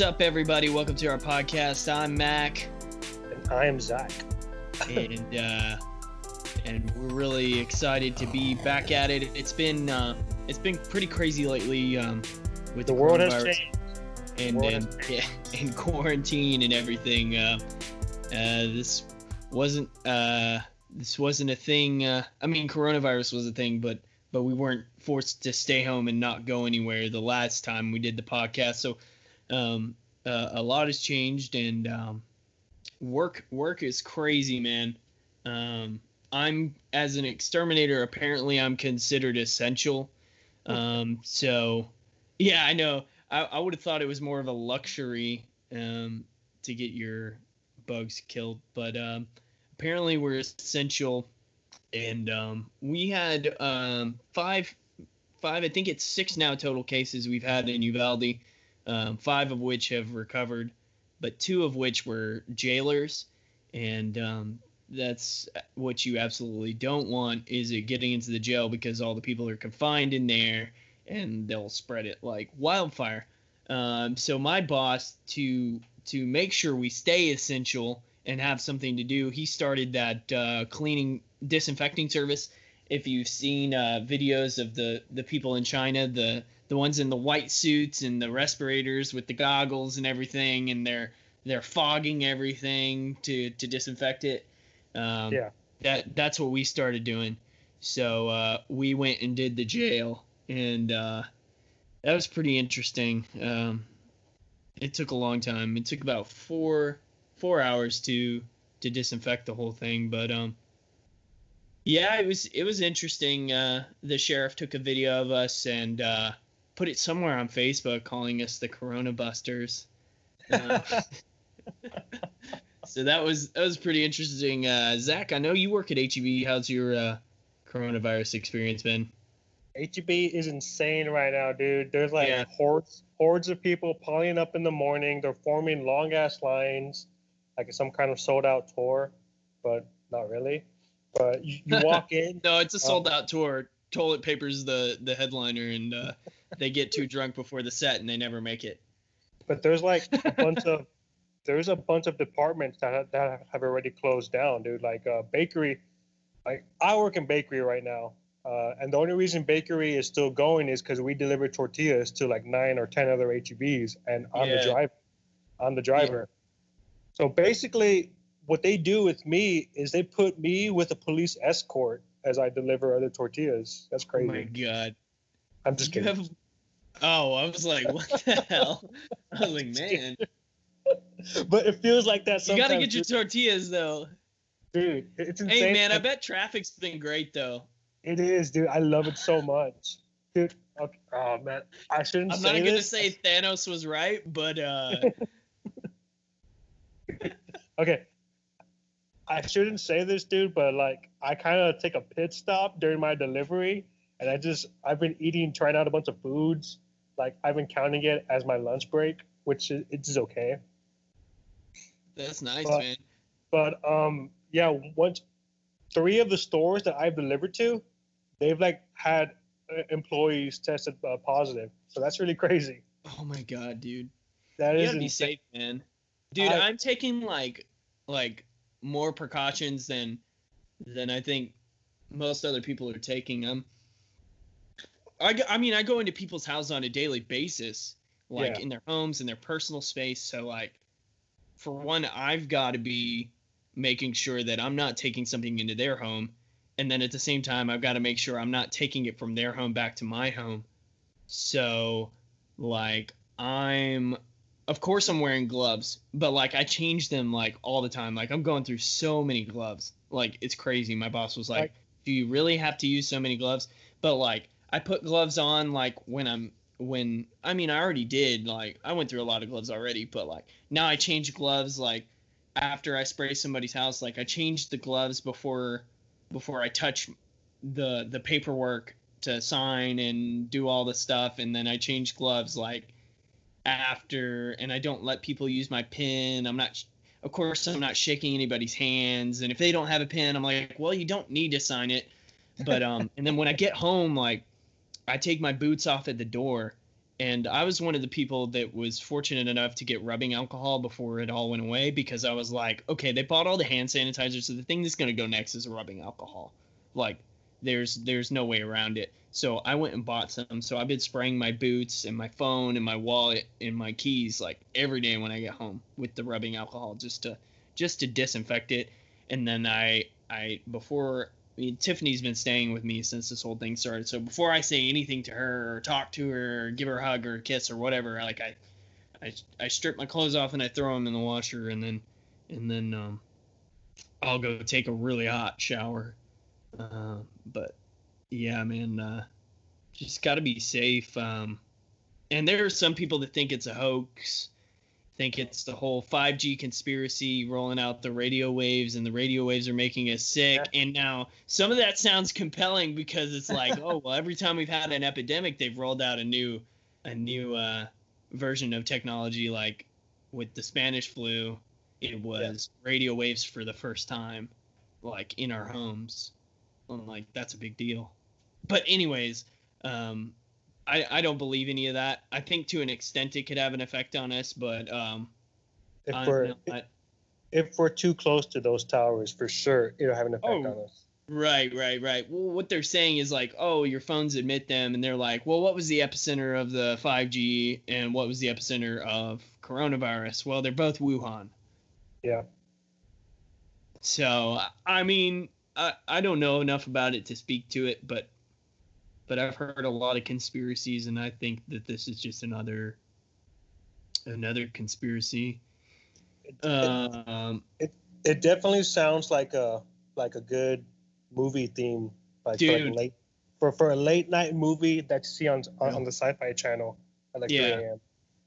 What's up, everybody? Welcome to our podcast. I'm Mac, And I am Zach. and uh, and we're really excited to be back at it. It's been uh, it's been pretty crazy lately um, with The the, world has changed. and world and, has yeah, and quarantine and everything. Uh, uh, this wasn't uh, this wasn't a thing. Uh, I mean, coronavirus was a thing, but but we weren't forced to stay home and not go anywhere the last time we did the podcast. So um, uh, a lot has changed, and um, work work is crazy, man. Um, I'm as an exterminator. Apparently, I'm considered essential. Um, so yeah, I know. I, I would have thought it was more of a luxury um, to get your bugs killed, but um, apparently we're essential. And um, we had um, five, five. I think it's six now total cases we've had in Uvalde. Um, five of which have recovered, but two of which were jailers, and um, that's what you absolutely don't want is it getting into the jail because all the people are confined in there and they'll spread it like wildfire. Um, so my boss to to make sure we stay essential and have something to do, he started that uh, cleaning disinfecting service. If you've seen uh, videos of the the people in China, the the ones in the white suits and the respirators with the goggles and everything, and they're they're fogging everything to to disinfect it. Um, Yeah. That that's what we started doing. So uh, we went and did the jail, and uh, that was pretty interesting. Um, it took a long time. It took about four four hours to to disinfect the whole thing, but um, yeah, it was it was interesting. Uh, the sheriff took a video of us and uh, put it somewhere on Facebook, calling us the Corona Busters. Uh, so that was that was pretty interesting. Uh, Zach, I know you work at HEB. How's your uh, coronavirus experience been? HEB is insane right now, dude. There's like Yeah. hordes hordes of people piling up in the morning. They're forming long ass lines, like some kind of sold out tour, but not really. But you, you walk in, No, it's a sold out tour. Toilet paper's the the headliner, and uh, they get too drunk before the set, and they never make it. but there's like a bunch of there's a bunch of departments that that have already closed down, dude. Like uh, bakery, like I work in bakery right now, uh, and the only reason bakery is still going is because we deliver tortillas to like nine or ten other HEBs, and I'm Yeah. the driver. I'm the driver. So basically, what they do with me is they put me with a police escort as I deliver other tortillas. That's Oh crazy. my god! I'm just kidding. have- Oh, I was like, what the hell? I was like, man, But it feels like that you gotta get your tortillas though. dude. It's insane. Hey, man, I bet traffic's been great though. It is, dude. I love it so much, dude. Okay. Oh man, I shouldn't I'm not gonna this. say Thanos was right, but uh, Okay, I shouldn't say this, dude. But like, I kind of take a pit stop during my delivery, and I just I've been eating, trying out a bunch of foods. Like I've been counting it as my lunch break, which is it's okay. that's nice, But- man. But um, yeah, once three of the stores that I've delivered to, they've like had uh, employees tested uh, positive. So that's really crazy. Oh my god, dude. That you is gotta be safe, man. Dude, I- I'm taking like like more precautions than than I think most other people are taking. Um, I I mean, I go into people's houses on a daily basis, like Yeah. in their homes, in their personal space. So like, for one, I've got to be making sure that I'm not taking something into their home, and then at the same time, I've got to make sure I'm not taking it from their home back to my home. So, like, I'm of course I'm wearing gloves, but like I change them like all the time. Like I'm going through so many gloves. Like it's crazy. My boss was like, "Do you really have to use so many gloves?" But like I put gloves on like when I'm when I mean I already did. Like I went through a lot of gloves already, but like now I change gloves like after I spray somebody's house. Like I change the gloves before before I touch the the paperwork to sign and do all the stuff and then I change gloves like after and I don't let people use my pin. I'm not of course I'm not shaking anybody's hands and if they don't have a pin I'm like, "Well, you don't need to sign it." But um and then when I get home like I take my boots off at the door and I was one of the people that was fortunate enough to get rubbing alcohol before it all went away because I was like, okay, they bought all the hand sanitizer, so the thing that's gonna go next is rubbing alcohol. Like, there's there's no way around it. So I went and bought some. So I've been spraying my boots and my phone and my wallet and my keys like every day when I get home with the rubbing alcohol just to just to disinfect it. And then I I before I mean, Tiffany's been staying with me since this whole thing started. So before I say anything to her or talk to her or give her a hug or a kiss or whatever, like I, I, I strip my clothes off and I throw them in the washer and then, and then um, I'll go take a really hot shower. Uh, but yeah, man, uh, just got to be safe. Um, and there are some people that think it's a hoax think it's the whole 5G conspiracy rolling out the radio waves and the radio waves are making us sick. Yeah. And now some of that sounds compelling because it's like, oh, well, every time we've had an epidemic, they've rolled out a new a new uh, version of technology like with the Spanish flu, it was yeah. radio waves for the first time like in our homes. I'm like that's a big deal. But anyways, um, I, I don't believe any of that. I think to an extent it could have an effect on us, but um, if we're not, if we're too close to those towers, for sure it'll have an effect oh, on us. Right, right, right. Well, what they're saying is like, oh, your phones emit them, and they're like, well, what was the epicenter of the 5G, and what was the epicenter of coronavirus? Well, they're both Wuhan. Yeah. So, I mean, I, I don't know enough about it to speak to it, but but I've heard a lot of conspiracies, and I think that this is just another another conspiracy. It, um, it, it definitely sounds like a like a good movie theme, like, dude, for, like late for for a late night movie that you see on on, on the Sci-Fi Channel at like yeah. 3 a.m.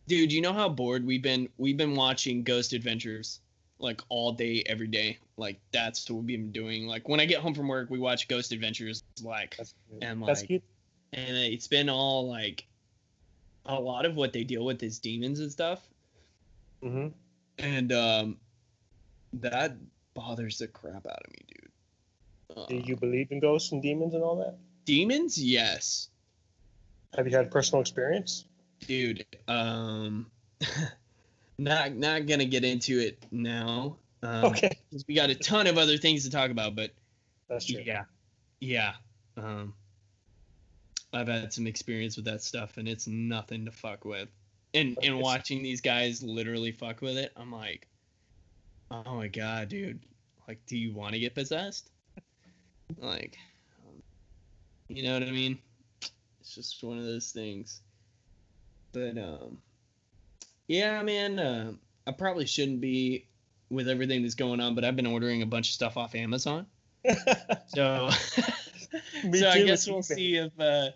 Dude, you know how bored we've been? We've been watching Ghost Adventures like all day, every day. Like that's what we've been doing. Like when I get home from work, we watch Ghost Adventures. Like and like that's and it's been all like a lot of what they deal with is demons and stuff. Mm-hmm. And um, that bothers the crap out of me, dude. Uh, Do you believe in ghosts and demons and all that? Demons, yes. Have you had personal experience? Dude, um, not not gonna get into it now. Um, okay. We got a ton of other things to talk about, but that's true. Yeah, yeah. Um, I've had some experience with that stuff, and it's nothing to fuck with. And and watching these guys literally fuck with it, I'm like, oh my god, dude! Like, do you want to get possessed? like, you know what I mean? It's just one of those things. But um, yeah, man, uh, I probably shouldn't be with everything that's going on, but I've been ordering a bunch of stuff off Amazon. so, so I guess we'll see if uh,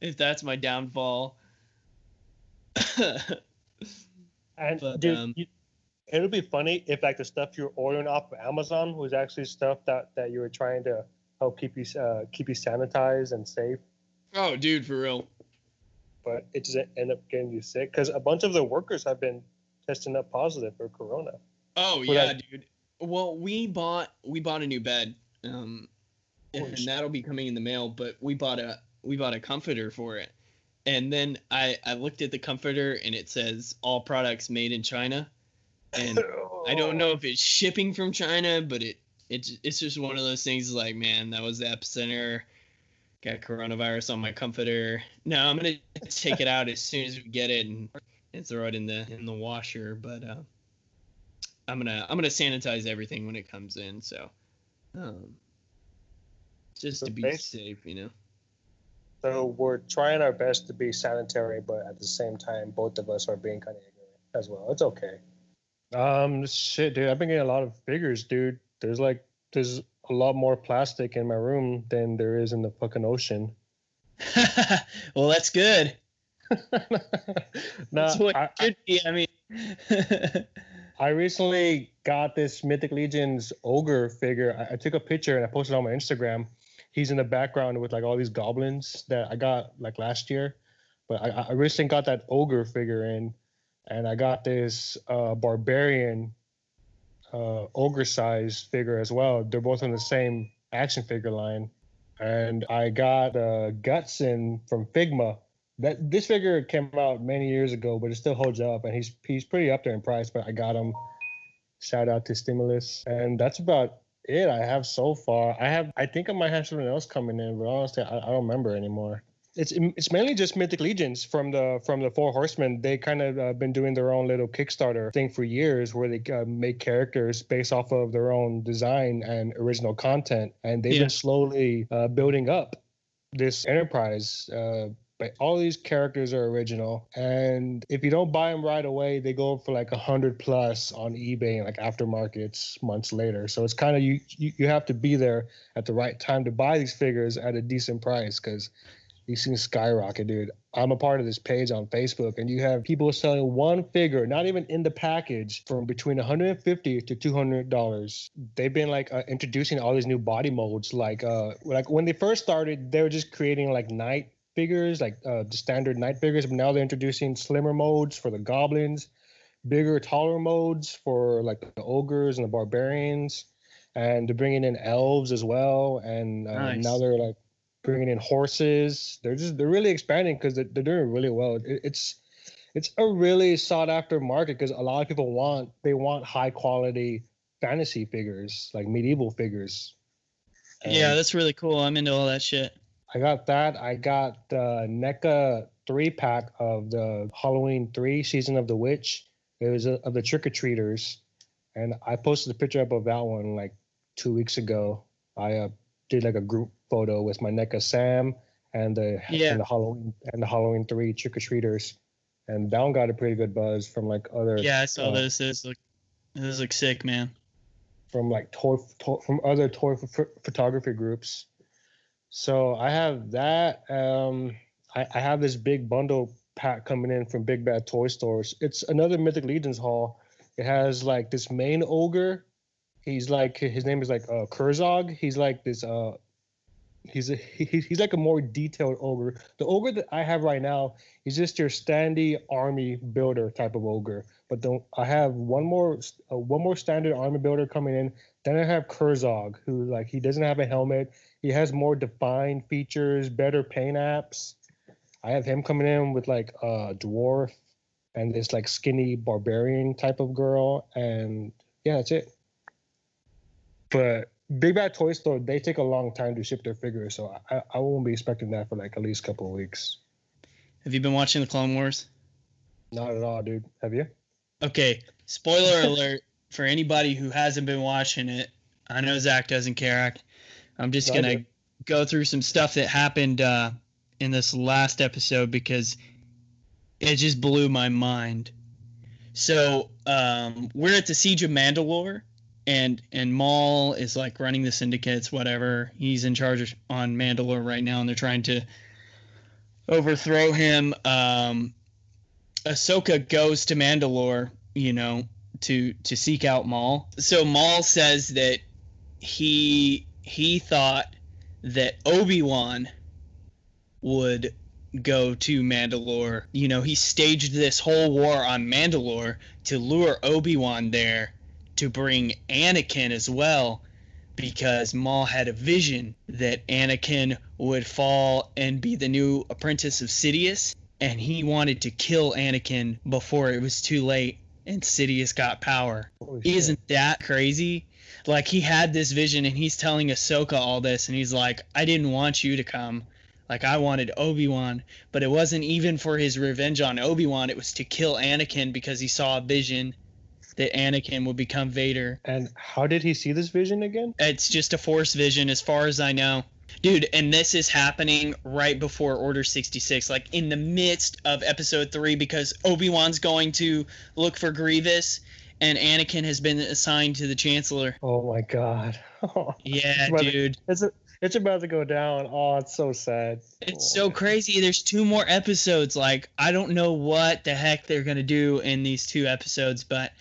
if that's my downfall. and but, dude, um, you, it'll be funny if like the stuff you're ordering off of Amazon was actually stuff that that you were trying to help keep you uh, keep you sanitized and safe. Oh, dude, for real. But it just end up getting you sick because a bunch of the workers have been testing up positive for corona. Oh yeah, dude. Well, we bought we bought a new bed, um, and that'll be coming in the mail. But we bought a we bought a comforter for it. And then I, I looked at the comforter and it says all products made in China. And I don't know if it's shipping from China, but it it's it's just one of those things like, man, that was the epicenter. Got coronavirus on my comforter. No, I'm gonna take it out as soon as we get it and, and throw it in the in the washer. But uh, I'm gonna I'm gonna sanitize everything when it comes in. So, um, just to be safe, you know. So we're trying our best to be sanitary, but at the same time, both of us are being kind of ignorant as well. It's okay. Um, shit, dude. I've been getting a lot of figures, dude. There's like there's a lot more plastic in my room than there is in the fucking ocean. well, that's good. no, that's what I, should be. I mean, I recently got this Mythic Legions ogre figure. I, I, took a picture and I posted on my Instagram he's in the background with like all these goblins that I got like last year. But I, I recently got that ogre figure in, and I got this uh, barbarian uh, ogre size figure as well. They're both in the same action figure line. And I got uh, Gutson from Figma. that this figure came out many years ago, but it still holds up, and he's he's pretty up there in price. But I got him. Shout out to Stimulus, and that's about it. I have so far. I have. I think I might have something else coming in, but honestly, I, I don't remember anymore. It's it's mainly just Mythic Legions from the from the Four Horsemen. They kind of uh, been doing their own little Kickstarter thing for years, where they uh, make characters based off of their own design and original content, and they've Yeah. been slowly uh, building up this enterprise. Uh, but all these characters are original, and if you don't buy them right away, they go for like a hundred plus on eBay and like aftermarkets months later. So it's kind of you, you you have to be there at the right time to buy these figures at a decent price because these things skyrocket, dude. I'm a part of this page on Facebook, and you have people selling one figure, not even in the package, from between 150 to 200 dollars. They've been like uh, introducing all these new body molds, like uh, like when they first started, they were just creating like knight figures, like uh, the standard knight figures, but now they're introducing slimmer modes for the goblins, bigger, taller modes for like the ogres and the barbarians, and they're bringing in elves as well. And uh, Nice. now they're like bringing in horses. They're just they're really expanding because they're, they're doing really well. It, it's it's a really sought after market because a lot of people want they want high quality fantasy figures like medieval figures. Yeah, that's really cool. I'm into all that shit. I got that. I got the NECA three pack of the Halloween three season of the witch. It was uh, of the trick or treaters, and I posted a picture up of that one like two weeks ago. I uh, did like a group photo with my NECA Sam and the Yeah. and the Halloween and the Halloween three trick or treaters, and that one got a pretty good buzz from like other Yeah, I saw uh, those. Those look, those look sick, man. from like toy, toy from other toy ph- photography groups. So I have that. Um, I, I have this big bundle pack coming in from Big Bad Toy Stores. It's another Mythic Legions haul. It has like this main ogre. He's like his name is like uh, Kurzog. He's like this. Uh, he's a he, he's like a more detailed ogre. The ogre that I have right now is just your standy army builder type of ogre. But the, I have one more uh, one more standard army builder coming in. Then I have Kurzog, who like he doesn't have a helmet. He has more defined features, better paint apps. I have him coming in with like a dwarf and this like skinny barbarian type of girl, and yeah, that's it. But Big Bad Toy Store, they take a long time to ship their figures, so I, I won't be expecting that for like at least a couple of weeks. Have you been watching the Clone Wars? Not at all, dude. Have you? Okay, spoiler alert for anybody who hasn't been watching it. I know Zach doesn't care. I'm just No, gonna go through some stuff that happened uh, in this last episode because it just blew my mind. So um, we're at the siege of Mandalore, and and Maul is like running the syndicates, whatever. He's in charge on Mandalore right now, and they're trying to overthrow him. Um, Ahsoka goes to Mandalore, you know, to to seek out Maul. So Maul says that he he thought that Obi-Wan would go to Mandalore. You know, he staged this whole war on Mandalore to lure Obi-Wan there to bring Anakin as well because Maul had a vision that Anakin would fall and be the new apprentice of Sidious and he wanted to kill Anakin before it was too late and Sidious got power. Holy. Isn't that crazy? Like he had this vision and he's telling Ahsoka all this and he's like, I didn't want you to come. Like I wanted Obi-Wan, but it wasn't even for his revenge on Obi-Wan, it was to kill Anakin because he saw a vision that Anakin would become Vader. And how did he see this vision again? It's just a force vision as far as I know. Dude, and this is happening right before Order 66, like in the midst of episode 3 because Obi-Wan's going to look for Grievous and Anakin has been assigned to the Chancellor. Oh my god. Yeah, But- dude. it's a, it's about to go down. Oh, it's so sad. It's Oh, so crazy. There's two more episodes. Like I don't know what the heck they're gonna do in these two episodes, but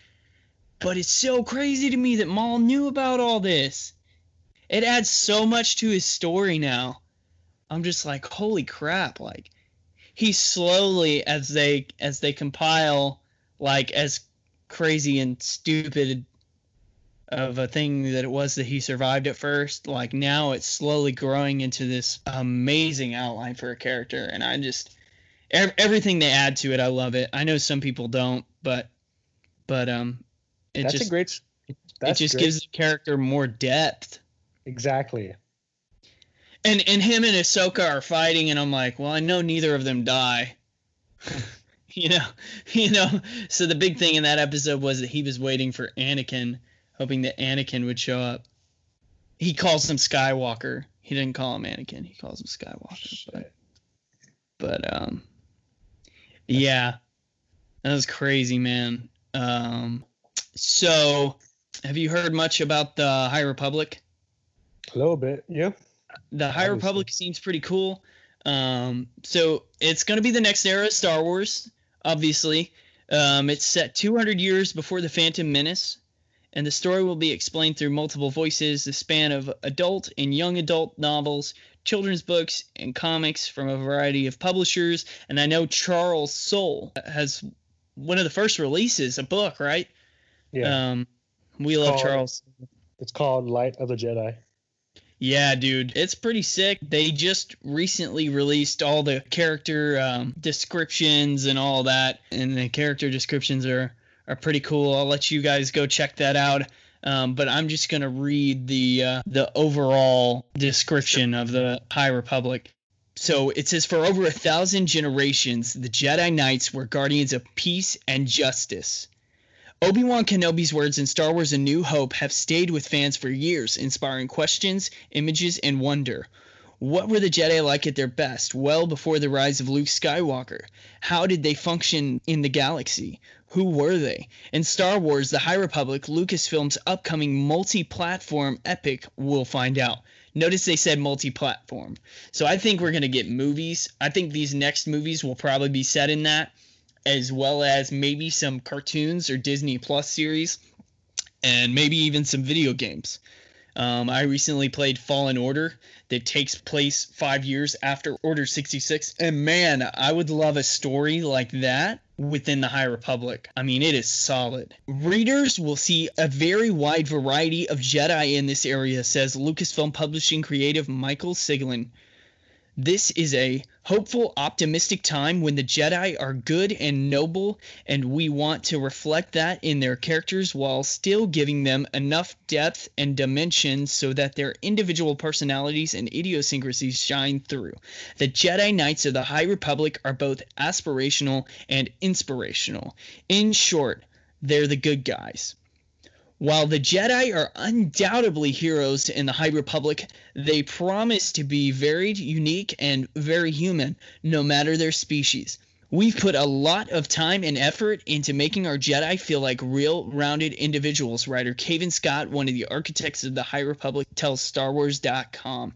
but it's so crazy to me that Maul knew about all this. It adds so much to his story now. I'm just like, holy crap! Like he slowly, as they as they compile, like as crazy and stupid of a thing that it was that he survived at first like now it's slowly growing into this amazing outline for a character and i just everything they add to it, I love it. I know some people don't, but but um, it That's just a great. it just great. gives the character more depth. exactly. And and him and Ahsoka are fighting, and I'm like, well, I know neither of them die. you know, you know. So the big thing in that episode was that he was waiting for Anakin, hoping that Anakin would show up. He calls him Skywalker. He didn't call him Anakin. He calls him Skywalker. But, but um, yeah, that was crazy, man. Um, so have you heard much about the High Republic? A little bit. Yeah. the High Obviously. Republic seems pretty cool. Um, so it's going to be the next era of Star Wars, obviously. Um, it's set 200 years before the Phantom Menace, and the story will be explained through multiple voices, the span of adult and young adult novels, children's books, and comics from a variety of publishers. And I know Charles Soule has one of the first releases, a book, right? Yeah. Um, we love Called- Charles. it's called Light of the Jedi. Yeah, dude, it's pretty sick. They just recently released all the character um, descriptions and all that, and the character descriptions are are pretty cool. I'll let you guys go check that out. Um, but I'm just gonna read the uh, the overall description of the High Republic. So it says, for over a thousand generations, the Jedi Knights were guardians of peace and justice. Obi Wan Kenobi's words in Star Wars A New Hope have stayed with fans for years, inspiring questions, images, and wonder. What were the Jedi like at their best, well before the rise of Luke Skywalker? How did they function in the galaxy? Who were they? In Star Wars The High Republic, Lucasfilm's upcoming multi platform epic, we'll find out. Notice they said multi platform. So I think we're going to get movies. I think these next movies will probably be set in that as well as maybe some cartoons or Disney Plus series, and maybe even some video games. Um, I recently played Fallen Order that takes place five years after Order 66. And man, I would love a story like that within the High Republic. I mean, it is solid. Readers will see a very wide variety of Jedi in this area, says Lucasfilm Publishing creative Michael Siglain. This is a hopeful, optimistic time when the Jedi are good and noble, and we want to reflect that in their characters while still giving them enough depth and dimension so that their individual personalities and idiosyncrasies shine through. The Jedi Knights of the High Republic are both aspirational and inspirational. In short, they're the good guys. While the Jedi are undoubtedly heroes in the High Republic, they promise to be very unique and very human, no matter their species. We've put a lot of time and effort into making our Jedi feel like real, rounded individuals, writer Cavan Scott, one of the architects of the High Republic, tells StarWars.com.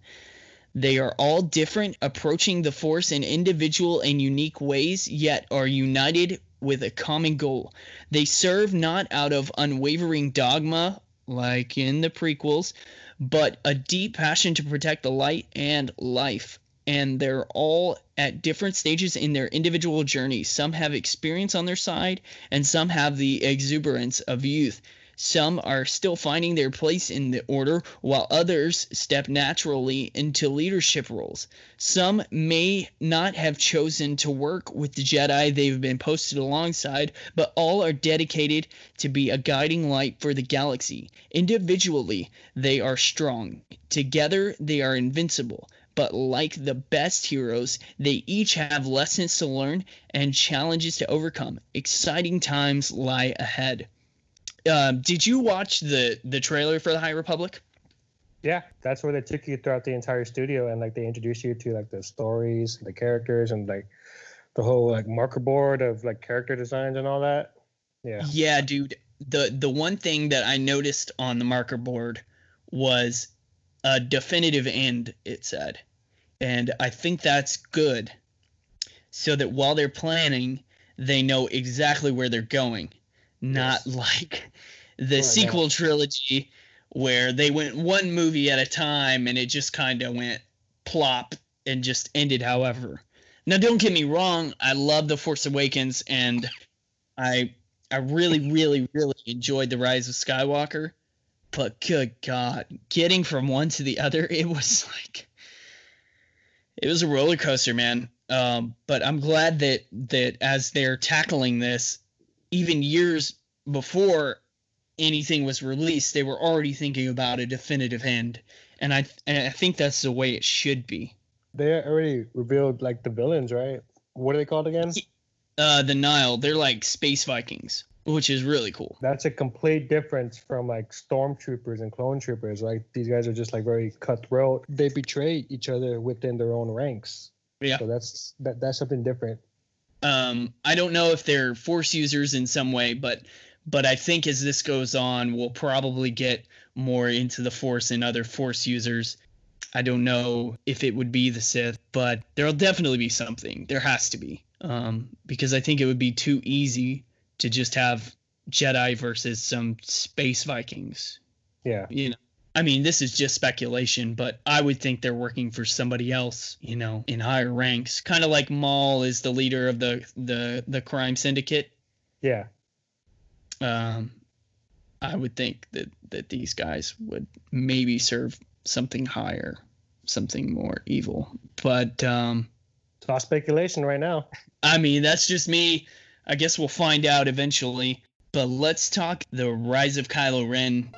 They are all different, approaching the Force in individual and unique ways, yet are united with a common goal. They serve not out of unwavering dogma, like in the prequels, but a deep passion to protect the light and life. And they're all at different stages in their individual journeys. Some have experience on their side, and some have the exuberance of youth. Some are still finding their place in the order, while others step naturally into leadership roles. Some may not have chosen to work with the Jedi they've been posted alongside, but all are dedicated to be a guiding light for the galaxy. Individually, they are strong. Together, they are invincible. But like the best heroes, they each have lessons to learn and challenges to overcome. Exciting times lie ahead. Um, did you watch the the trailer for the High Republic? Yeah, that's where they took you throughout the entire studio and like they introduced you to like the stories, the characters, and like the whole like marker board of like character designs and all that. Yeah. Yeah, dude. The the one thing that I noticed on the marker board was a definitive end, it said. And I think that's good. So that while they're planning, they know exactly where they're going. Not Yes. like the Right, sequel trilogy where they went one movie at a time and it just kind of went plop and just ended however. Now don't get me wrong, I love The Force Awakens and I I really really really enjoyed The Rise of Skywalker, but good god, getting from one to the other it was like it was a roller coaster, man. Um, but I'm glad that that as they're tackling this, even years before anything was released, they were already thinking about a definitive end, and I and I think that's the way it should be. They already revealed like the villains, right? What are they called again? Uh, the Nihil, they're like space Vikings, which is really cool. That's a complete difference from like stormtroopers and clone troopers. Like these guys are just like very cutthroat. They betray each other within their own ranks. Yeah. So that's that, that's something different. Um, I don't know if they're force users in some way, but but I think as this goes on, we'll probably get more into the force and other force users. I don't know if it would be the Sith, but there'll definitely be something. There has to be. Um, because I think it would be too easy to just have Jedi versus some space Vikings. Yeah. You know, I mean, this is just speculation, but I would think they're working for somebody else, you know, in higher ranks. Kind of like Maul is the leader of the the the crime syndicate. Yeah. Um, I would think that that these guys would maybe serve something higher, something more evil. But um, it's all speculation right now. I mean, that's just me. I guess we'll find out eventually. But let's talk the rise of Kylo Ren.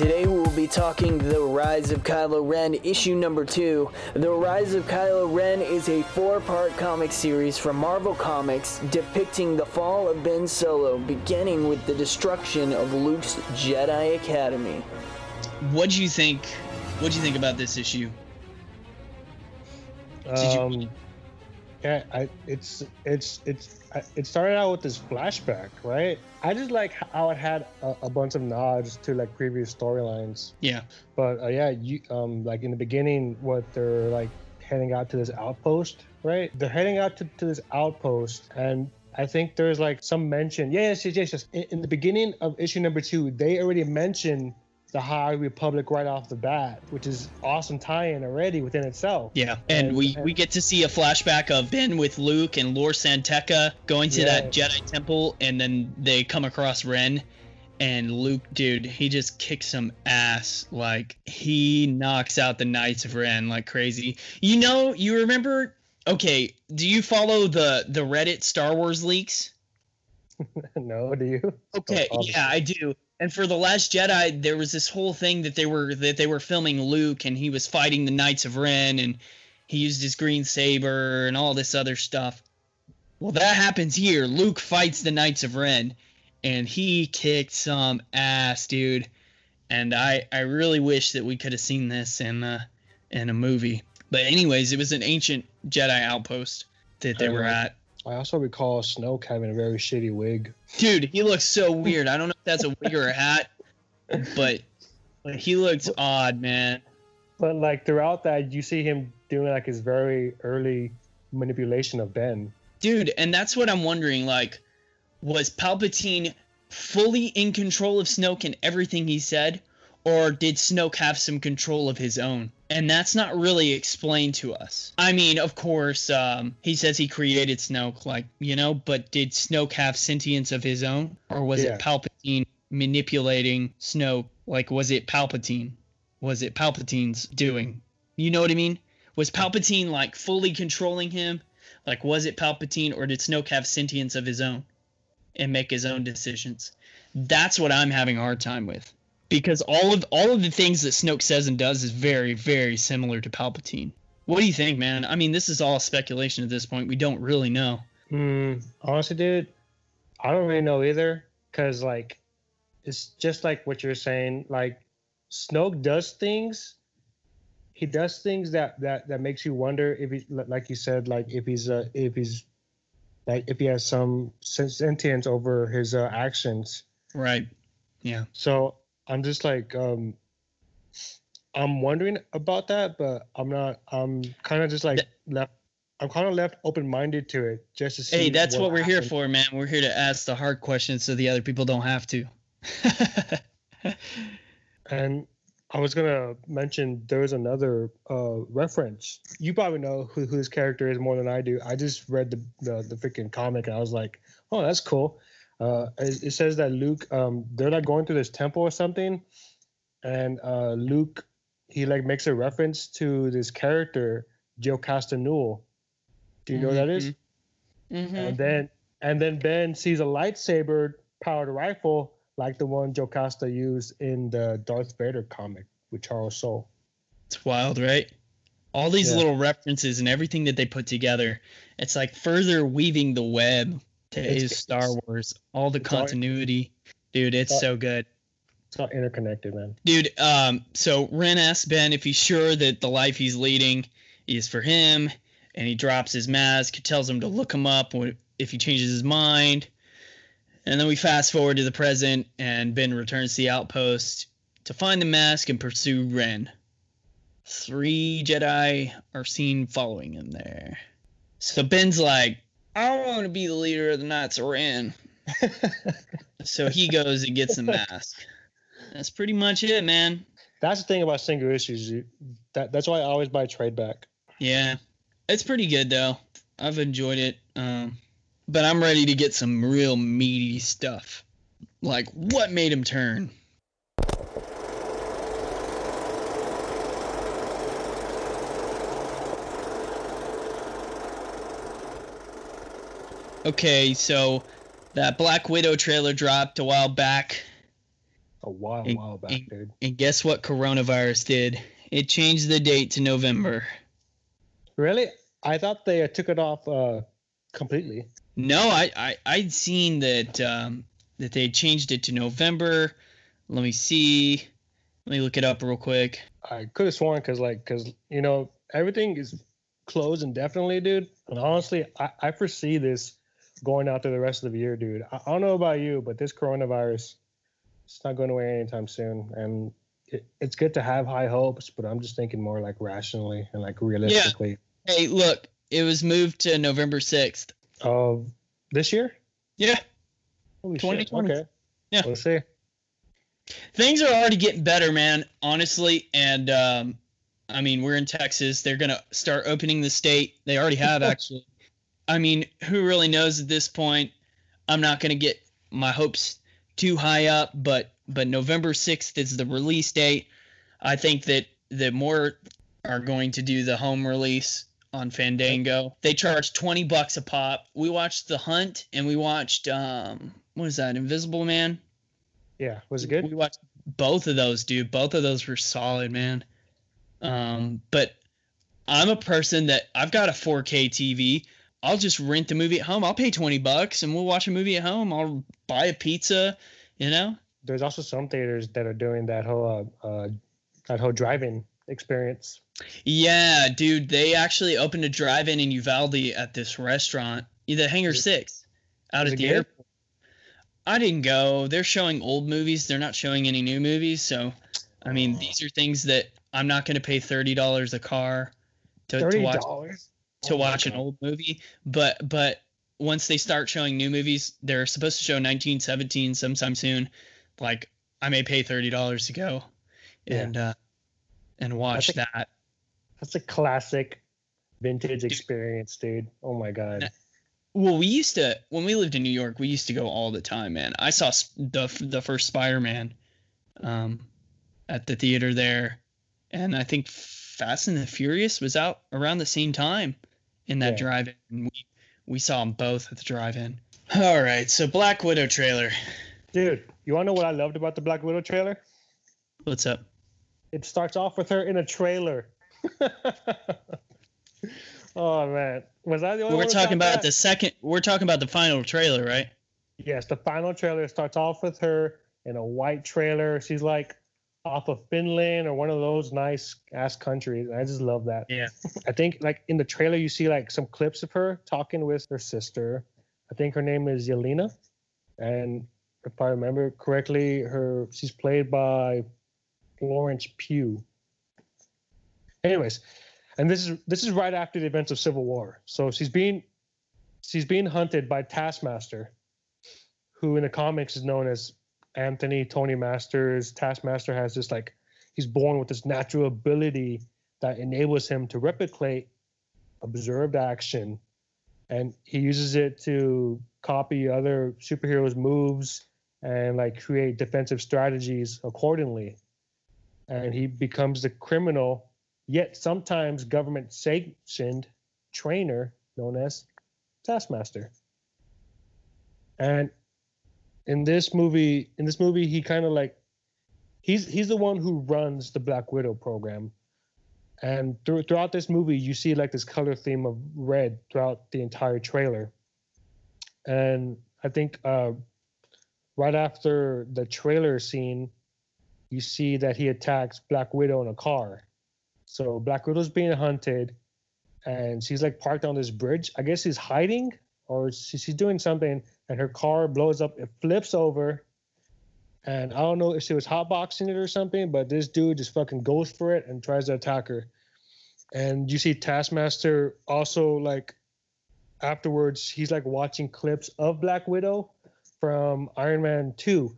Today we will be talking The Rise of Kylo Ren, issue number two. The Rise of Kylo Ren is a four part comic series from Marvel Comics depicting the fall of Ben Solo, beginning with the destruction of Luke's Jedi Academy. What do you think? What do you think about this issue? Did you- Um, yeah, I, it's it's it's I- it started out with this flashback, right? I just like how it had a, a bunch of nods to like previous storylines. Yeah. But uh, yeah, you um like in the beginning, what they're like heading out to this outpost, right? They're heading out to, to this outpost, and I think there's like some mention. Yes, yes, yes, yes. In, in the beginning of issue number two, they already mentioned the High Republic right off the bat, which is awesome tie-in already within itself. Yeah, and And- we and- we get to see a flashback of Ben with Luke and Lor San Tekka going to that Jedi temple, and then they come across Ren, and Luke, dude, he just kicks some ass. Like he knocks out the Knights of Ren like crazy. You know, you remember? Okay, do you follow the the Reddit Star Wars leaks? no, do you? Okay, Oh, yeah, I do. And for the Last Jedi, there was this whole thing that they were that they were filming Luke, and he was fighting the Knights of Ren, and he used his green saber and all this other stuff. Well, that happens here. Luke fights the Knights of Ren, and he kicked some ass, dude. And I I really wish that we could have seen this in uh, in a movie. But anyways, it was an ancient Jedi outpost that they were at. I also recall Snoke having a very shitty wig. Dude, he looks so weird. I don't know if that's a wig or a hat, but, but he looks odd, man. But like throughout that, you see him doing like his very early manipulation of Ben. Dude, and that's what I'm wondering. Like, was Palpatine fully in control of Snoke and everything he said, or did Snoke have some control of his own? And that's not really explained to us. I mean, of course, um, he says he created Snoke, like, you know, but did Snoke have sentience of his own? Or was Yeah. it Palpatine manipulating Snoke? Like, was it Palpatine? Was it Palpatine's doing? You know what I mean? Was Palpatine, like, fully controlling him? Like, was it Palpatine, or did Snoke have sentience of his own and make his own decisions? That's what I'm having a hard time with because all of all of the things that Snoke says and does is very very similar to Palpatine. What do you think, man? I mean, this is all speculation at this point. We don't really know. Hmm. Honestly, dude, I don't really know either. Cause like, it's just like what you're saying. Like, Snoke does things. He does things that that that makes you wonder if he, like you said, like if he's uh if he's like if he has some sentience over his uh, actions. Right. Yeah. So I'm just like, um, I'm wondering about that, but I'm not. I'm kind of just like left. I'm kind of left open-minded to it, just to see. Hey, that's what, we're here for, man. We're here to ask the hard questions so the other people don't have to. And I was gonna mention there was another uh, reference. You probably know who, who this character is more than I do. I just read the the, the freaking comic and I was like, oh, that's cool. Uh, it, it says that Luke, um, they're like going through this temple or something, and uh, Luke, he like makes a reference to this character, Jocasta Nu. Do you know who that is? Mhm. And then and then Ben sees a lightsaber powered rifle like the one Joe Jocasta used in the Darth Vader comic with Charles Soule. It's wild, right? All these Yeah. little references and everything that they put together, it's like further weaving the web to It's- his Star Wars. All the it's all- continuity, dude. It's all- so good, It's all interconnected, man. dude. Um, so Ren asks Ben if he's sure that the life he's leading is for him, and he drops his mask. Tells him to look him up if he changes his mind. And then we fast forward to the present, and Ben returns to the outpost to find the mask and pursue Ren. Three Jedi are seen following him there. So Ben's like, I don't want to be the leader of the Knights of Ren. So he goes and gets the mask. That's pretty much it, man. That's the thing about single issues. You, that that's why I always buy trade back. Yeah, it's pretty good though. I've enjoyed it. Um, but I'm ready to get some real meaty stuff. Like what made him turn? Okay, so that Black Widow trailer dropped a while back, A while, And- while back, and- dude. and guess what coronavirus did? It changed the date to November. Really? I thought they uh, took it off uh, completely. No, I, I I'd seen that um, that they changed it to November. Let me see. Let me look it up real quick. I could have sworn because, like, because you know everything is closed indefinitely, dude. And honestly, I, I foresee this going out through the rest of the year, dude. I, I don't know about you, but this coronavirus, it's not going away anytime soon. And it, it's good to have high hopes, but I'm just thinking more like rationally and like realistically. Yeah. Hey, look, it was moved to November sixth. Of this year? Yeah, Holy shit. Okay. Yeah. We'll see. things are already getting better, man. Honestly, and um, I mean, we're in Texas. They're gonna start opening the state. They already have actually. I mean, who really knows at this point? I'm not gonna get my hopes too high up, but but November sixth is the release date. I think that that more are going to do the home release on Fandango. They charge twenty bucks a pop. We watched The Hunt and we watched um what is that? Invisible Man. Yeah. Was it good? We watched both of those, dude. Both of those were solid, man. Um, but I'm a person that I've got a 4K TV. I'll just rent the movie at home. I'll pay 20 bucks and we'll watch a movie at home. I'll buy a pizza, you know? There's also some theaters that are doing that whole uh, uh that whole drive-in experience. Yeah, dude. They actually opened a drive-in in Uvalde at this restaurant, the Hangar Six, out at the good? airport. I didn't go. They're showing old movies. They're not showing any new movies. So, I mean, Oh. these are things that I'm not going to pay thirty dollars a car to, to Thirty watch dollars to watch an old movie. But but once they start showing new movies, they're supposed to show 1917 sometime soon. Like I may pay thirty dollars to go, Yeah. and uh, and watch think- that. That's a classic vintage experience, dude. Oh my god. Well, we used to when we lived in New York, we used to go all the time, man. I saw the the first Spider-Man um at the theater there, and I think Fast and the Furious was out around the same time in that Yeah. drive-in. We we saw them both at the drive-in. All right, so Black Widow trailer. Dude, you wanna know what I loved about the Black Widow trailer? What's up? It starts off with her in a trailer. oh man. Was I the only We're one talking about that? the second. We're talking about the final trailer, right? Yes, the final trailer starts off with her in a white trailer. She's like off of Finland or one of those nice ass countries. I just love that. Yeah. I think like in the trailer you see like some clips of her talking with her sister. I think her name is Yelena. And if I remember correctly, her she's played by Florence Pugh. Anyways, and this is this is right after the events of Civil War. So she's being she's being hunted by Taskmaster, who in the comics is known as Anthony Tony Masters. Taskmaster has this like he's born with this natural ability that enables him to replicate observed action and he uses it to copy other superheroes moves and like create defensive strategies accordingly and he becomes the criminal yet sometimes government sanctioned trainer known as taskmaster and in this movie in this movie he kind of like he's he's the one who runs the black widow program. And through, throughout this movie you see like this color theme of red throughout the entire trailer. And i think uh, right after the trailer scene you see that he attacks black widow in a car. So black widow's being hunted and she's like parked on this bridge. I guess she's hiding or she, she's doing something and her car blows up it flips over and I don't know if she was hotboxing it or something, but this dude just fucking goes for it and tries to attack her. And you see Taskmaster also like afterwards, he's like watching clips of Black Widow from Iron Man 2.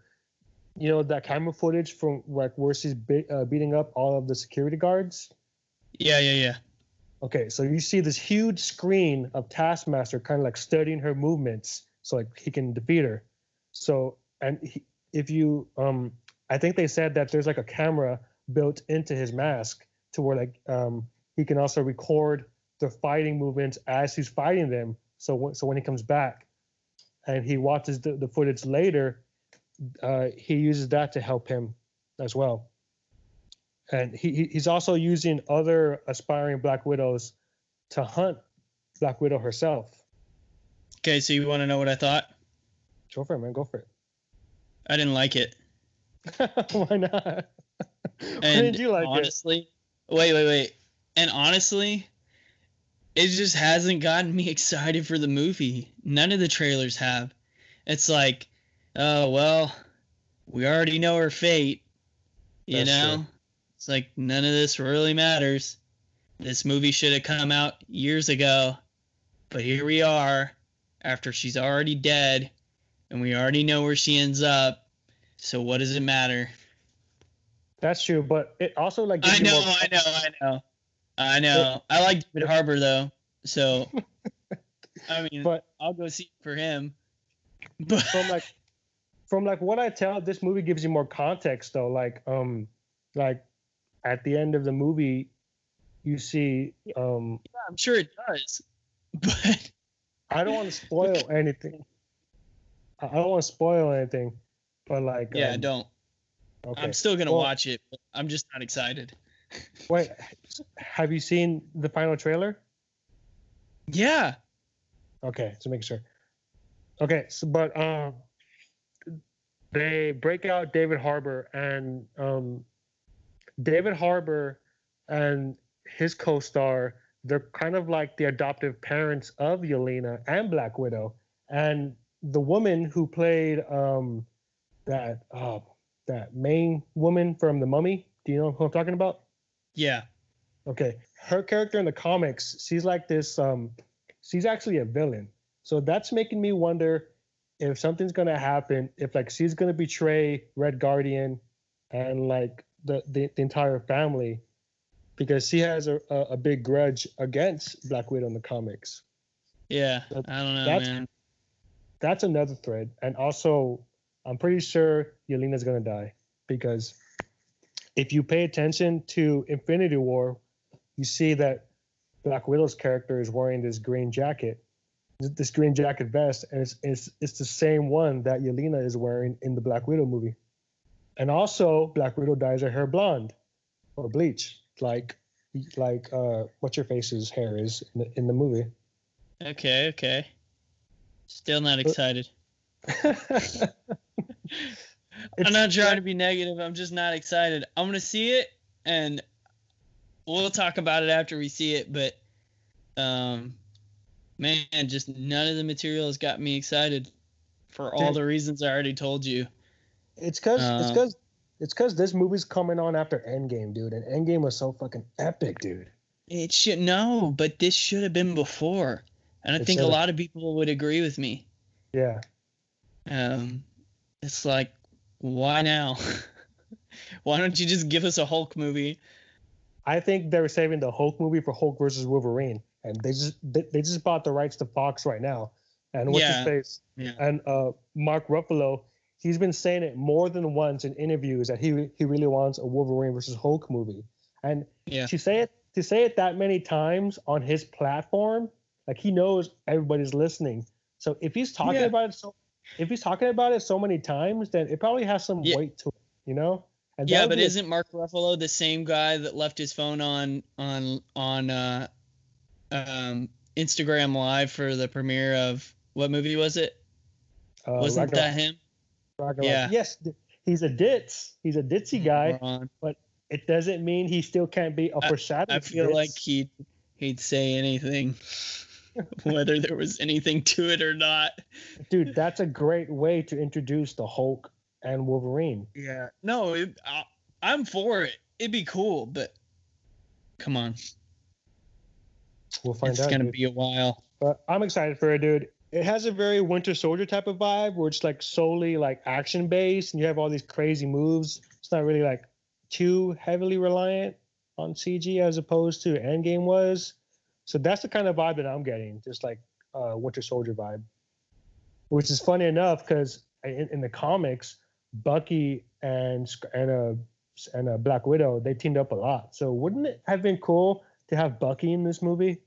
You know, that camera footage from like where she's be- uh, beating up all of the security guards. Yeah, yeah, yeah. Okay, so you see this huge screen of Taskmaster kind of like studying her movements so like he can defeat her. So, and he, if you um i think they said that there's like a camera built into his mask to where like um he can also record the fighting movements as he's fighting them so when, so when he comes back and he watches the, the footage later uh he uses that to help him as well and he he- he's also using other aspiring black widows to hunt black widow herself Okay, so you want to know what I thought? go for it man go for it I didn't like it. it why not why And did you like it honestly, wait, wait, wait. And honestly, it just hasn't gotten me excited for the movie. None of the trailers have. It's like, oh well, we already know her fate. You That's know? true. It's like none of this really matters. This movie should have come out years ago. But here we are, after she's already dead, and we already know where she ends up. So what does it matter? That's true, but it also like I know, more- I know, I know, I know. I like David Harbour though, so I mean, but I'll go see for him. But from like from like what I tell, this movie gives you more context though. Like um like at the end of the movie, you see um I'm sure it does. But I don't want to spoil anything. I don't want to spoil anything, but like yeah, um, don't. Okay. I'm still gonna Well- watch it. But I'm just not excited. Wait, have you seen the final trailer? Yeah. Okay, so make sure. Okay, so but um, they break out David Harbour and um, David Harbour and his co-star. They're kind of like the adoptive parents of Yelena and Black Widow, and the woman who played um, that uh, that main woman from The Mummy. Do you know who I'm talking about? Yeah. Okay, her character in the comics, she's like this. Um, she's actually a villain. So that's making me wonder if something's gonna happen. If like she's gonna betray Red Guardian and like the the, the entire family, because she has a, a, a big grudge against Black Widow in the comics. Yeah. That- I don't know, that's- man. That's another thread. And also, I'm pretty sure Yelena's gonna die because if you pay attention to Infinity War, you see that Black Widow's character is wearing this green jacket, this green jacket vest, and it's it's it's the same one that Yelena is wearing in the Black Widow movie. And also, Black Widow dyes her hair blonde or bleach, like like uh, what's your face's hair is in the, in the movie. Okay, okay. Still not excited. I'm not trying to be negative. I'm just not excited. I'm gonna see it, and we'll talk about it after we see it. But, um, man, just none of the material has got me excited. for all the reasons I already told you. It's cause it's Uh, cause it's cause this movie's coming on after Endgame, dude, and Endgame was so fucking epic, dude. It should no, but this should have been before. And I It think a lot of people would agree with me. Yeah. Um, it's like, why now? why don't you just give us a Hulk movie? I think they were saving the Hulk movie for Hulk versus Wolverine, and they just they, they just bought the rights to Fox right now. And what's Yeah. his face? Yeah. And uh, Mark Ruffalo, he's been saying it more than once in interviews that he he really wants a Wolverine versus Hulk movie. And Yeah. to say it to say it that many times on his platform, like he knows everybody's listening. So if he's talking Yeah. about it so if he's talking about it so many times, then it probably has some Yeah. weight to it, you know? And Yeah, but isn't Mark Ruffalo the same guy that left his phone on on on uh, um, Instagram Live for the premiere of what movie was it? uh, Wasn't Ragnarok- that him? Ragnarok. Yeah. Yes, he's a ditz. He's a ditzy guy. But It doesn't mean he still can't be a foreshadowing. I feel like he'd he'd say anything, whether there was anything to it or not. dude, that's a great way to introduce the Hulk and Wolverine. Yeah. No, it, I, I'm for it. It'd be cool, but come on, We'll find it's out. gonna dude. be a while. But I'm excited for it, dude. It has a very Winter Soldier type of vibe, where it's like solely like action based, and you have all these crazy moves. It's not really like too heavily reliant on CG as opposed to Endgame was. So that's the kind of vibe that I'm getting, just like uh, Winter Soldier vibe. Which is funny enough because in, in the comics, Bucky and and uh, and uh, Black Widow they teamed up a lot. So wouldn't it have been cool to have Bucky in this movie?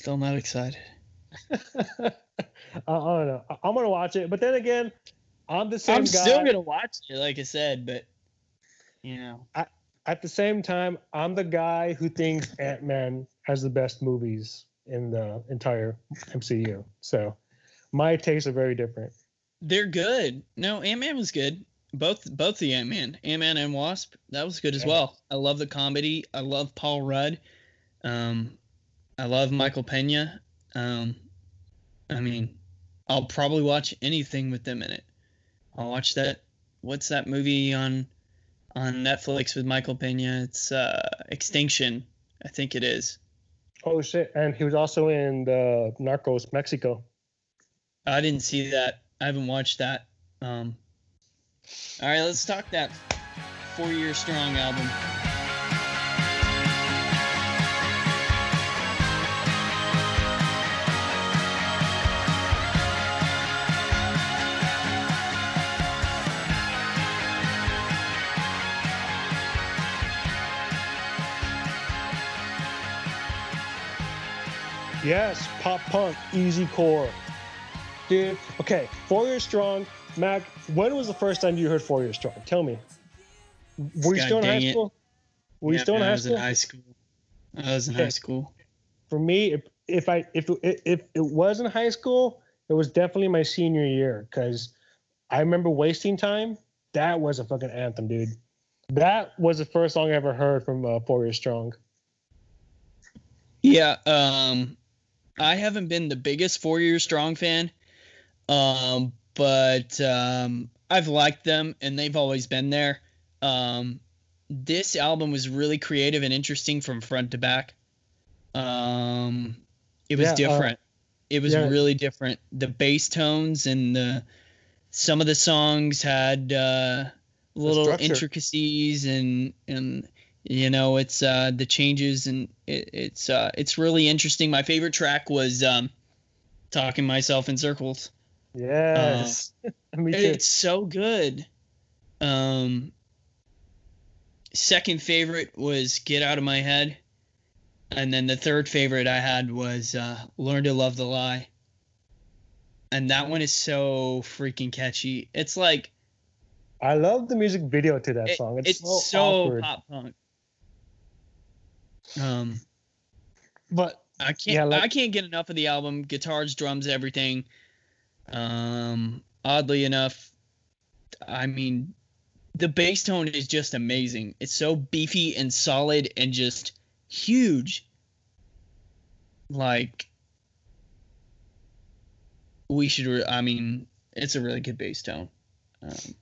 Still not excited. I, I don't know. I, am gonna watch it, but then again, I'm the same I'm guy. still gonna watch it, like I said, but you know, At the same time, I'm the guy who thinks Ant Man has the best movies in the entire MCU. So my tastes are very different. they're good. No, Ant Man was good. Both both the Ant Man, Ant Man and Wasp, that was good as Yeah. well. I love the comedy. I love Paul Rudd. Um, I love Michael Pena. Um, I mean, I'll probably watch anything with them in it. I'll watch that. What's that movie on on Netflix with Michael Pena? It's uh, Extinction, I think it is. Oh shit! And he was also in the Narcos Mexico. I didn't see that. I haven't watched that. Um, all right, let's talk that four year strong album. Yes, pop punk, easy core, dude. Okay, Four Years Strong. Mac, when was the first time you heard Four Years Strong? Tell me. Were you God still in high dang it. school? Were you Yeah, still in high I was school? in high school. I was in Okay. high school. for me, if, if I if it- if it was in high school, it was definitely my senior year because I remember wasting time. That was a fucking anthem, dude. That was the first song I ever heard from uh, Four Years Strong. Yeah, um, I haven't been the biggest four year strong fan, um, but um, I've liked them and they've always been there. Um, this album was really creative and interesting from front to back. Um, it was Yeah, uh, different. it was yeah. really different. The bass tones and the some of the songs had uh, little intricacies and and you know it's uh the changes and it, it's uh it's really interesting. My favorite track was um talking myself in circles. Yes, me too. it's so good. Um second favorite was get out of my head. And then the third favorite i had was uh learn to love the lie. And that one is so freaking catchy. It's like I love the music video to that it- song. It's, it's so, so pop punk um But I can't Yeah, like- I can't get enough of the album. Guitars, drums, everything. Um oddly enough, I mean the bass tone is just amazing. It's so beefy and solid and just huge. Like we should. Re- I mean, it's a really good bass tone. Um,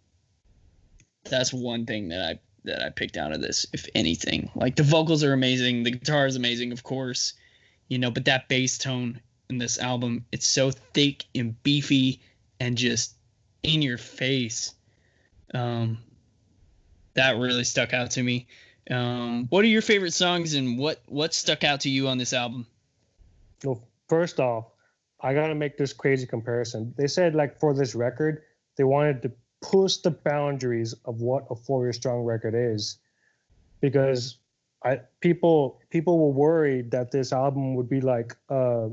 that's one thing that I that I picked out of this, if anything. Like the vocals are amazing, the guitar is amazing, of course, you know, but that bass tone in this album, it's so thick and beefy and just in your face. Um, that really stuck out to me. Um, what are your favorite songs and what what stuck out to you on this album? Well, first off, I gotta make this crazy comparison. They said like for this record, they wanted to push the boundaries of what a four year strong record is, because I people people were worried that this album would be like uh,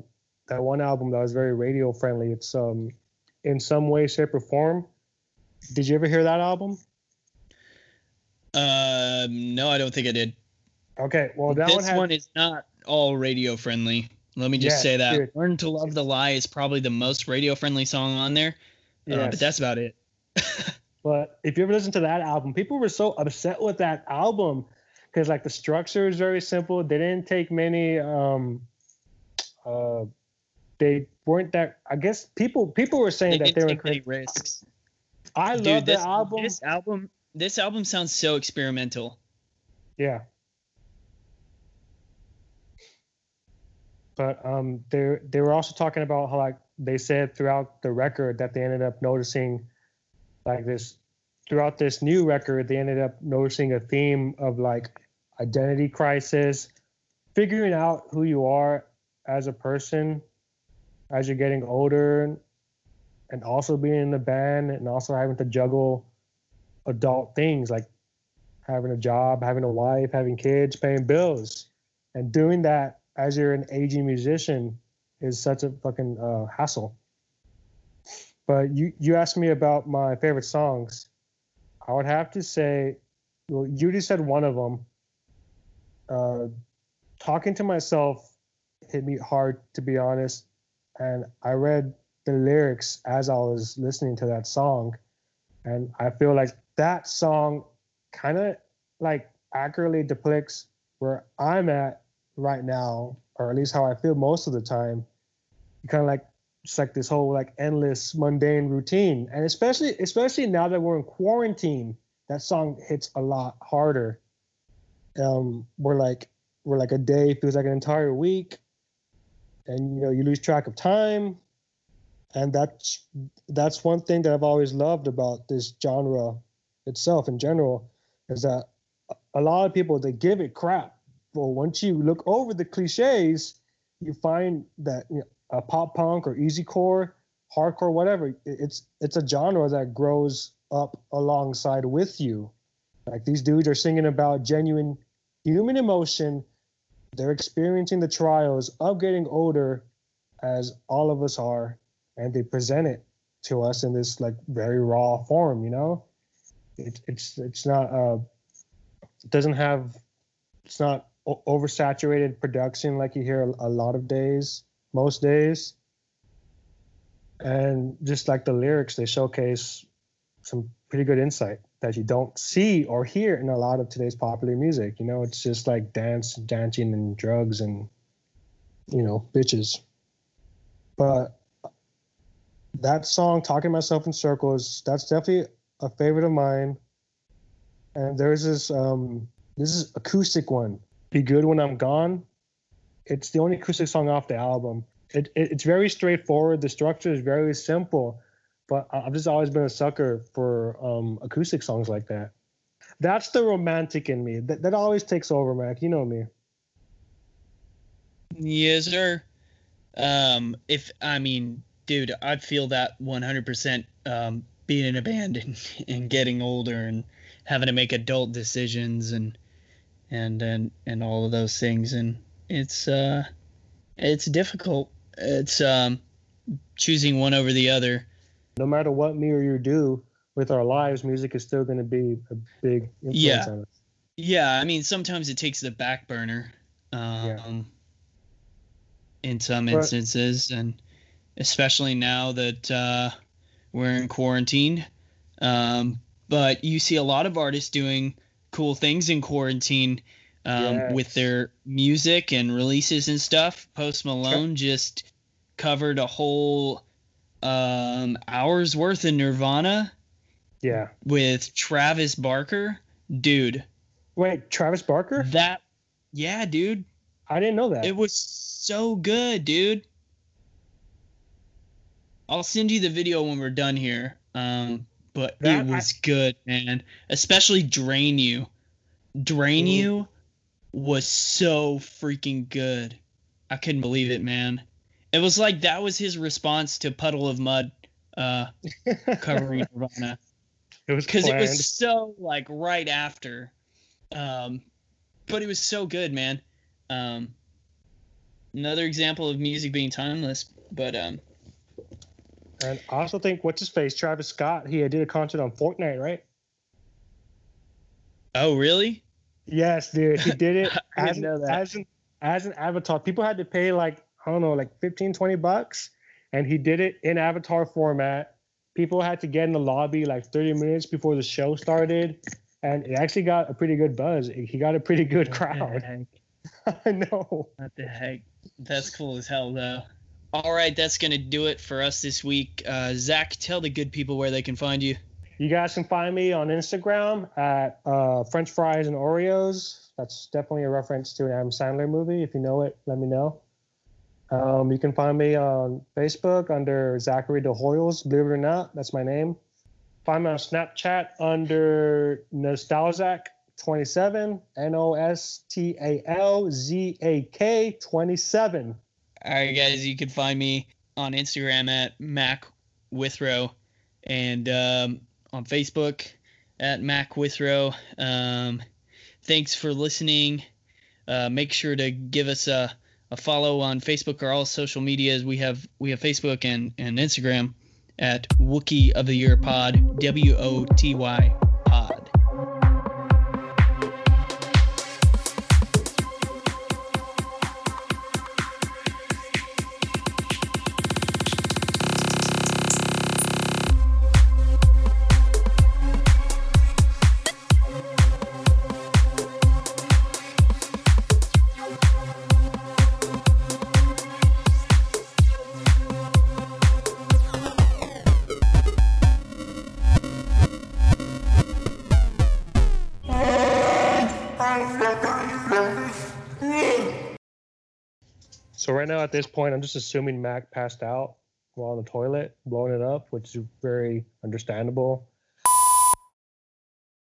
that one album that was very radio friendly. It's um in some way, shape, or form. Did you ever hear that album? Uh, no, I don't think I did. Okay, well that this one, had, one is not all radio friendly. Let me just say that. dude. Learn to Love the Lie is probably the most radio friendly song on there. Uh, Yes. but that's about it. But if you ever listen to that album, people were so upset with that album because like the structure is very simple. They didn't take many. Um, uh, they weren't that. I guess people people were saying They that they were. take risks. I Dude, love this the album. This album, this album sounds so experimental. Yeah. But um, they they were also talking about how like they said throughout the record that they ended up noticing, like this, throughout this new record they ended up noticing a theme of like identity crisis, figuring out who you are as a person, as you're getting older, and also being in the band and also having to juggle adult things like having a job, having a wife, having kids, paying bills, and doing that as you're an aging musician is such a fucking uh, hassle. But you you asked me about my favorite songs. I would have to say, well, you just said one of them. Uh, talking to myself hit me hard, to be honest, and I read the lyrics as I was listening to that song, and I feel like that song kind of like accurately depicts where I'm at right now, or at least how I feel most of the time. Kind of like it's like this whole like endless mundane routine, and especially especially now that we're in quarantine, that song hits a lot harder. Um, we're like we're like a day feels like an entire week, and you know you lose track of time, and that's that's one thing that I've always loved about this genre itself in general is that a lot of people they give it crap. But once you look over the cliches you find that you know, a pop punk or easy core hardcore whatever it's it's a genre that grows up alongside with you. Like these dudes are singing about genuine human emotion. They're experiencing the trials of getting older as all of us are and they present it to us in this like very raw form you know? It, it's it's not uh it doesn't have it's not o- oversaturated production like you hear a, a lot of days most days. And just like the lyrics they showcase some pretty good insight that you don't see or hear in a lot of today's popular music. You know it's just like dance dancing and drugs and you know bitches. But that song talking myself in circles that's definitely a favorite of mine. And there's this um this is acoustic one be good when i'm gone it's the only acoustic song off the album. It, it it's very straightforward. The structure is very simple but i've just always been a sucker for um acoustic songs like that. That's the romantic in me. That, that always takes over mac. You know me. Yes, sir. Um, if I mean, dude, I feel that 100%. Um, being in a band and, and getting older and having to make adult decisions and and and and all of those things. And it's uh it's difficult. It's um choosing one over the other. no matter what me or you do with our lives music is still going to be a big influence Yeah. on us Yeah, I mean sometimes it takes the back burner. Um in some But- instances and especially now that uh we're in quarantine. Um but you see a lot of artists doing cool things in quarantine um with their music and releases and stuff. Post Malone just covered a whole um, hours worth of Nirvana Yeah. with Travis Barker. Dude, Wait, Travis Barker? that, yeah, dude, I didn't know that. it was so good, dude. I'll send you the video when we're done here. Um, but That- it was good, man. Especially Drain You. Drain Mhm. You was so freaking good. I couldn't believe it, man. It was like that was his response to Puddle of Mudd uh covering Nirvana it was because it was so like right after um but it was so good man um another example of music being timeless but um And I also think what's his face, Travis Scott. He did a concert on Fortnite, right? oh really Yes, dude. He did it as, an, know that. as an as an avatar. People had to pay like I don't know, like 15, 20 bucks, and he did it in avatar format. People had to get in the lobby like 30 minutes before the show started, and it actually got a pretty good buzz. He got a pretty good crowd. I know. what the heck that's cool as hell though all right that's gonna do it for us this week uh zach tell the good people where they can find you You guys can find me on Instagram at uh, French fries and Oreos. That's definitely a reference to an Adam Sandler movie. If you know it, let me know. Um, you can find me on Facebook under Zachary DeHoyles. Believe it or not, that's my name. Find me on Snapchat under Nostalzak27. N O S T A L Z A K 27. All right, guys, you can find me on Instagram at Mac Withrow and um, on Facebook at Mac Withrow. Um, thanks for listening. Uh, make sure to give us a, a follow on Facebook or all social medias. We have we have Facebook and, and Instagram at Wookie of the Year Pod, W O T Y at this point, I'm just assuming Mac passed out while on the toilet, blowing it up, which is very understandable.